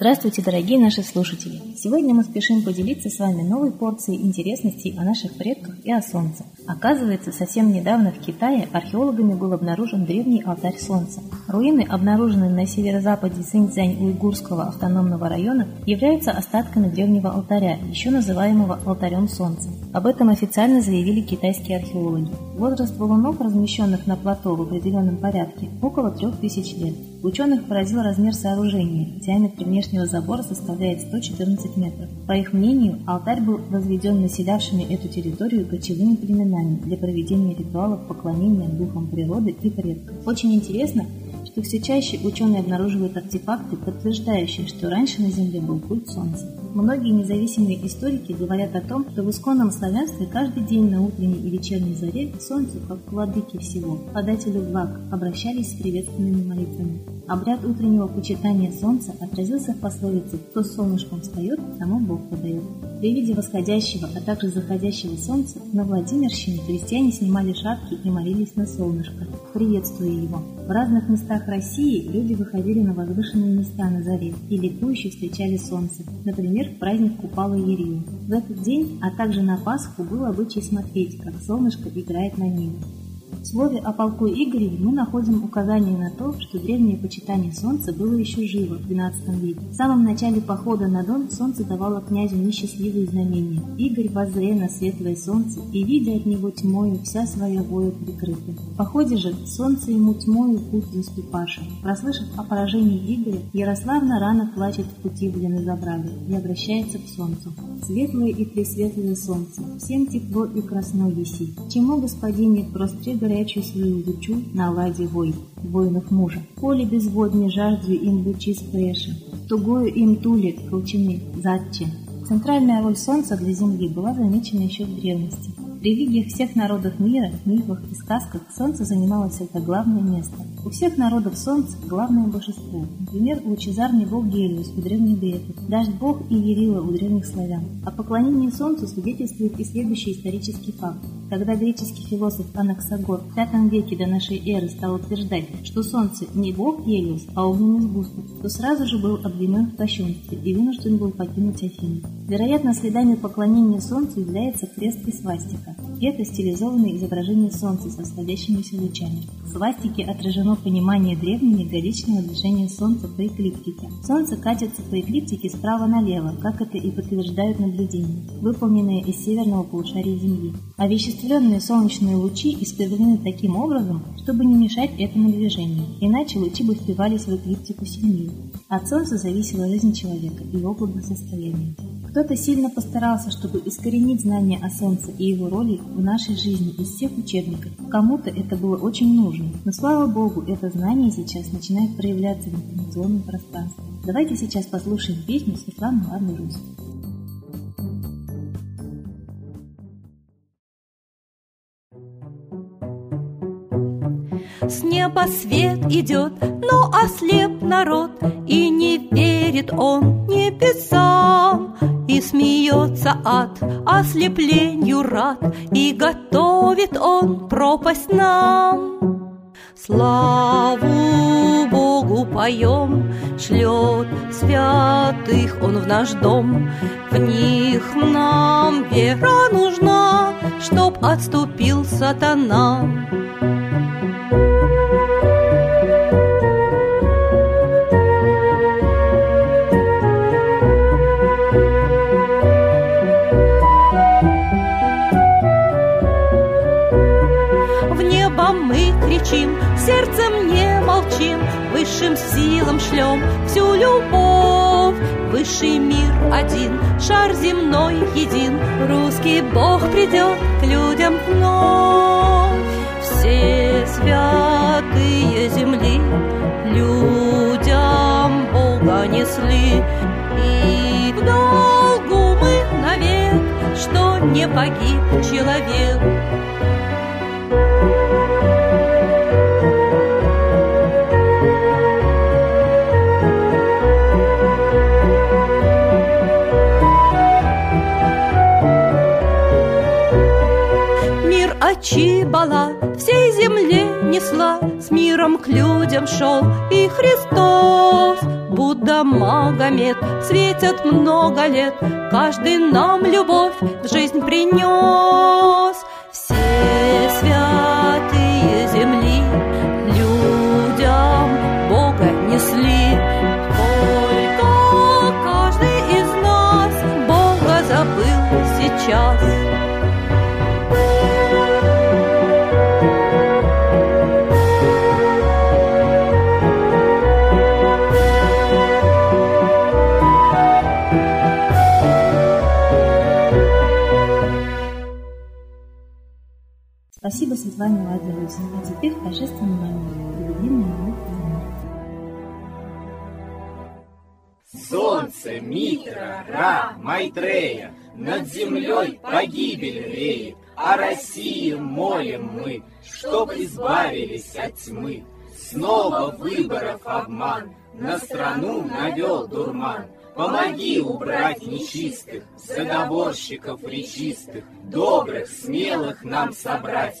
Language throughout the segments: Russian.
Здравствуйте, дорогие наши слушатели! Сегодня мы спешим поделиться с вами новой порцией интересностей о наших предках и о Солнце. Оказывается, совсем недавно в Китае археологами был обнаружен древний алтарь Солнца. Руины, обнаруженные на северо-западе Синьцзянь-Уйгурского автономного района, являются остатками древнего алтаря, еще называемого алтарем Солнца. Об этом официально заявили китайские археологи. Возраст валунов, размещенных на плато в определенном порядке, около 3000 лет. Ученых поразил размер сооружения. Диаметр внешнего забора составляет 114 метров. По их мнению, алтарь был возведен населявшими эту территорию кочевыми племенами для проведения ритуалов поклонения духам природы и предков. Очень интересно, что все чаще ученые обнаруживают артефакты, подтверждающие, что раньше на Земле был культ Солнца. Многие независимые историки говорят о том, что в исконном славянстве каждый день на утренней и вечерней заре Солнцу, как к владыке всего, подателю благ, обращались с приветственными молитвами. Обряд утреннего почитания Солнца отразился в пословице «Кто солнышком встает, тому Бог подает». При виде восходящего, а также заходящего солнца на Владимирщине крестьяне снимали шапки и молились на солнышко, приветствуя его. В разных местах России люди выходили на возвышенные места на заре и ликующе встречали солнце, например, в праздник Купала Ерию. В этот день, а также на Пасху был обычай смотреть, как солнышко играет на небе. В слове о полку Игореве мы находим указание на то, что древнее почитание солнца было еще живо в XII веке. В самом начале похода на Дон солнце давало князю несчастливые знамения. Игорь воззре на светлое солнце и, видя от него тьмою, вся своя воя прикрыта. В походе же солнце ему тьмою путь заступаша. Прослышав о поражении Игоря, Ярославна рано плачет в пути, где на забрали, и обращается к солнцу. Светлое и пресветлое солнце, всем тепло и красно висит. Чему, господине, простре горячую свою лучу на ладе вой, воинов мужа. Поле безводне жажду им лучи спреша, тугою им тулит колчины затче. Центральная роль Солнца для Земли была замечена еще в древности. В религиях всех народов мира, мифах и сказках Солнце занимало всегда главное место. У всех народов Солнце – главное божество. Например, лучезарный бог Гелиос у древних греков, дождь бог Иерила у древних славян. О поклонении Солнцу свидетельствует и следующий исторический факт. Когда греческий философ Анаксагор в V веке до нашей эры стал утверждать, что Солнце не бог Гелиос, а огненный сгусток, то сразу же был обвинен в кощунстве и вынужден был покинуть Афины. Вероятно, следами поклонения Солнцу является крест и свастика. Это стилизованное изображение Солнца со сходящимися лучами. В свастике отражено понимание древними годичного движения Солнца по эклиптике. Солнце катится по эклиптике справа налево, как это и подтверждают наблюдения, выполненные из северного полушария Земли. Овеществленные солнечные лучи искривлены таким образом, чтобы не мешать этому движению, иначе лучи бы впивались в эклиптику сильнее. От Солнца зависела жизнь человека и его благосостояние. Кто-то сильно постарался, чтобы искоренить знания о Солнце и его роли в нашей жизни из всех учебников. Кому-то это было очень нужно, но слава Богу, это знание сейчас начинает проявляться в информационном пространстве. Давайте сейчас послушаем песню Светланы Ладной Русь. С неба свет идет, но ослеп народ, И не верит он небесам, И смеется от ослеплению рад, И готовит он пропасть нам. Славу Богу поем, шлет святых Он в наш дом. В них нам вера нужна, Чтоб отступил сатана. Кричим, сердцем не молчим, высшим силам шлем всю любовь. Высший мир один, шар земной един, русский Бог придет к людям вновь. Все святые земли людям Бога несли, и в долгу мы навек, что не погиб человек. Чибала всей земле несла, С миром к людям шел и Христос. Будда, Магомед Светят много лет Каждый нам любовь в жизнь принес Светлане Ладовой. А теперь торжественный момент. Солнце, Митра, Ра, Майтрея, Над землей погибель реет, О России молим мы, Чтоб избавились от тьмы. Снова выборов обман, На страну навел дурман, Помоги убрать нечистых, заговорщиков речистых, добрых, смелых нам собрать.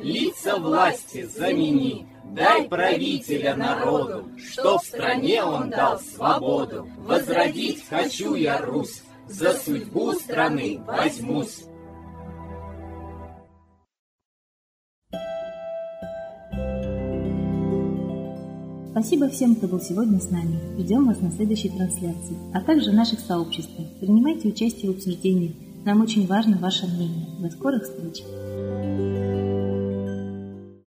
лица власти замени, дай правителя народу, что в стране он дал свободу. Возродить хочу я Русь, за судьбу страны возьмусь. Спасибо всем, кто был сегодня с нами. Ждем вас на следующей трансляции, а также в наших сообществах. Принимайте участие в обсуждении. Нам очень важно ваше мнение. До скорых встреч!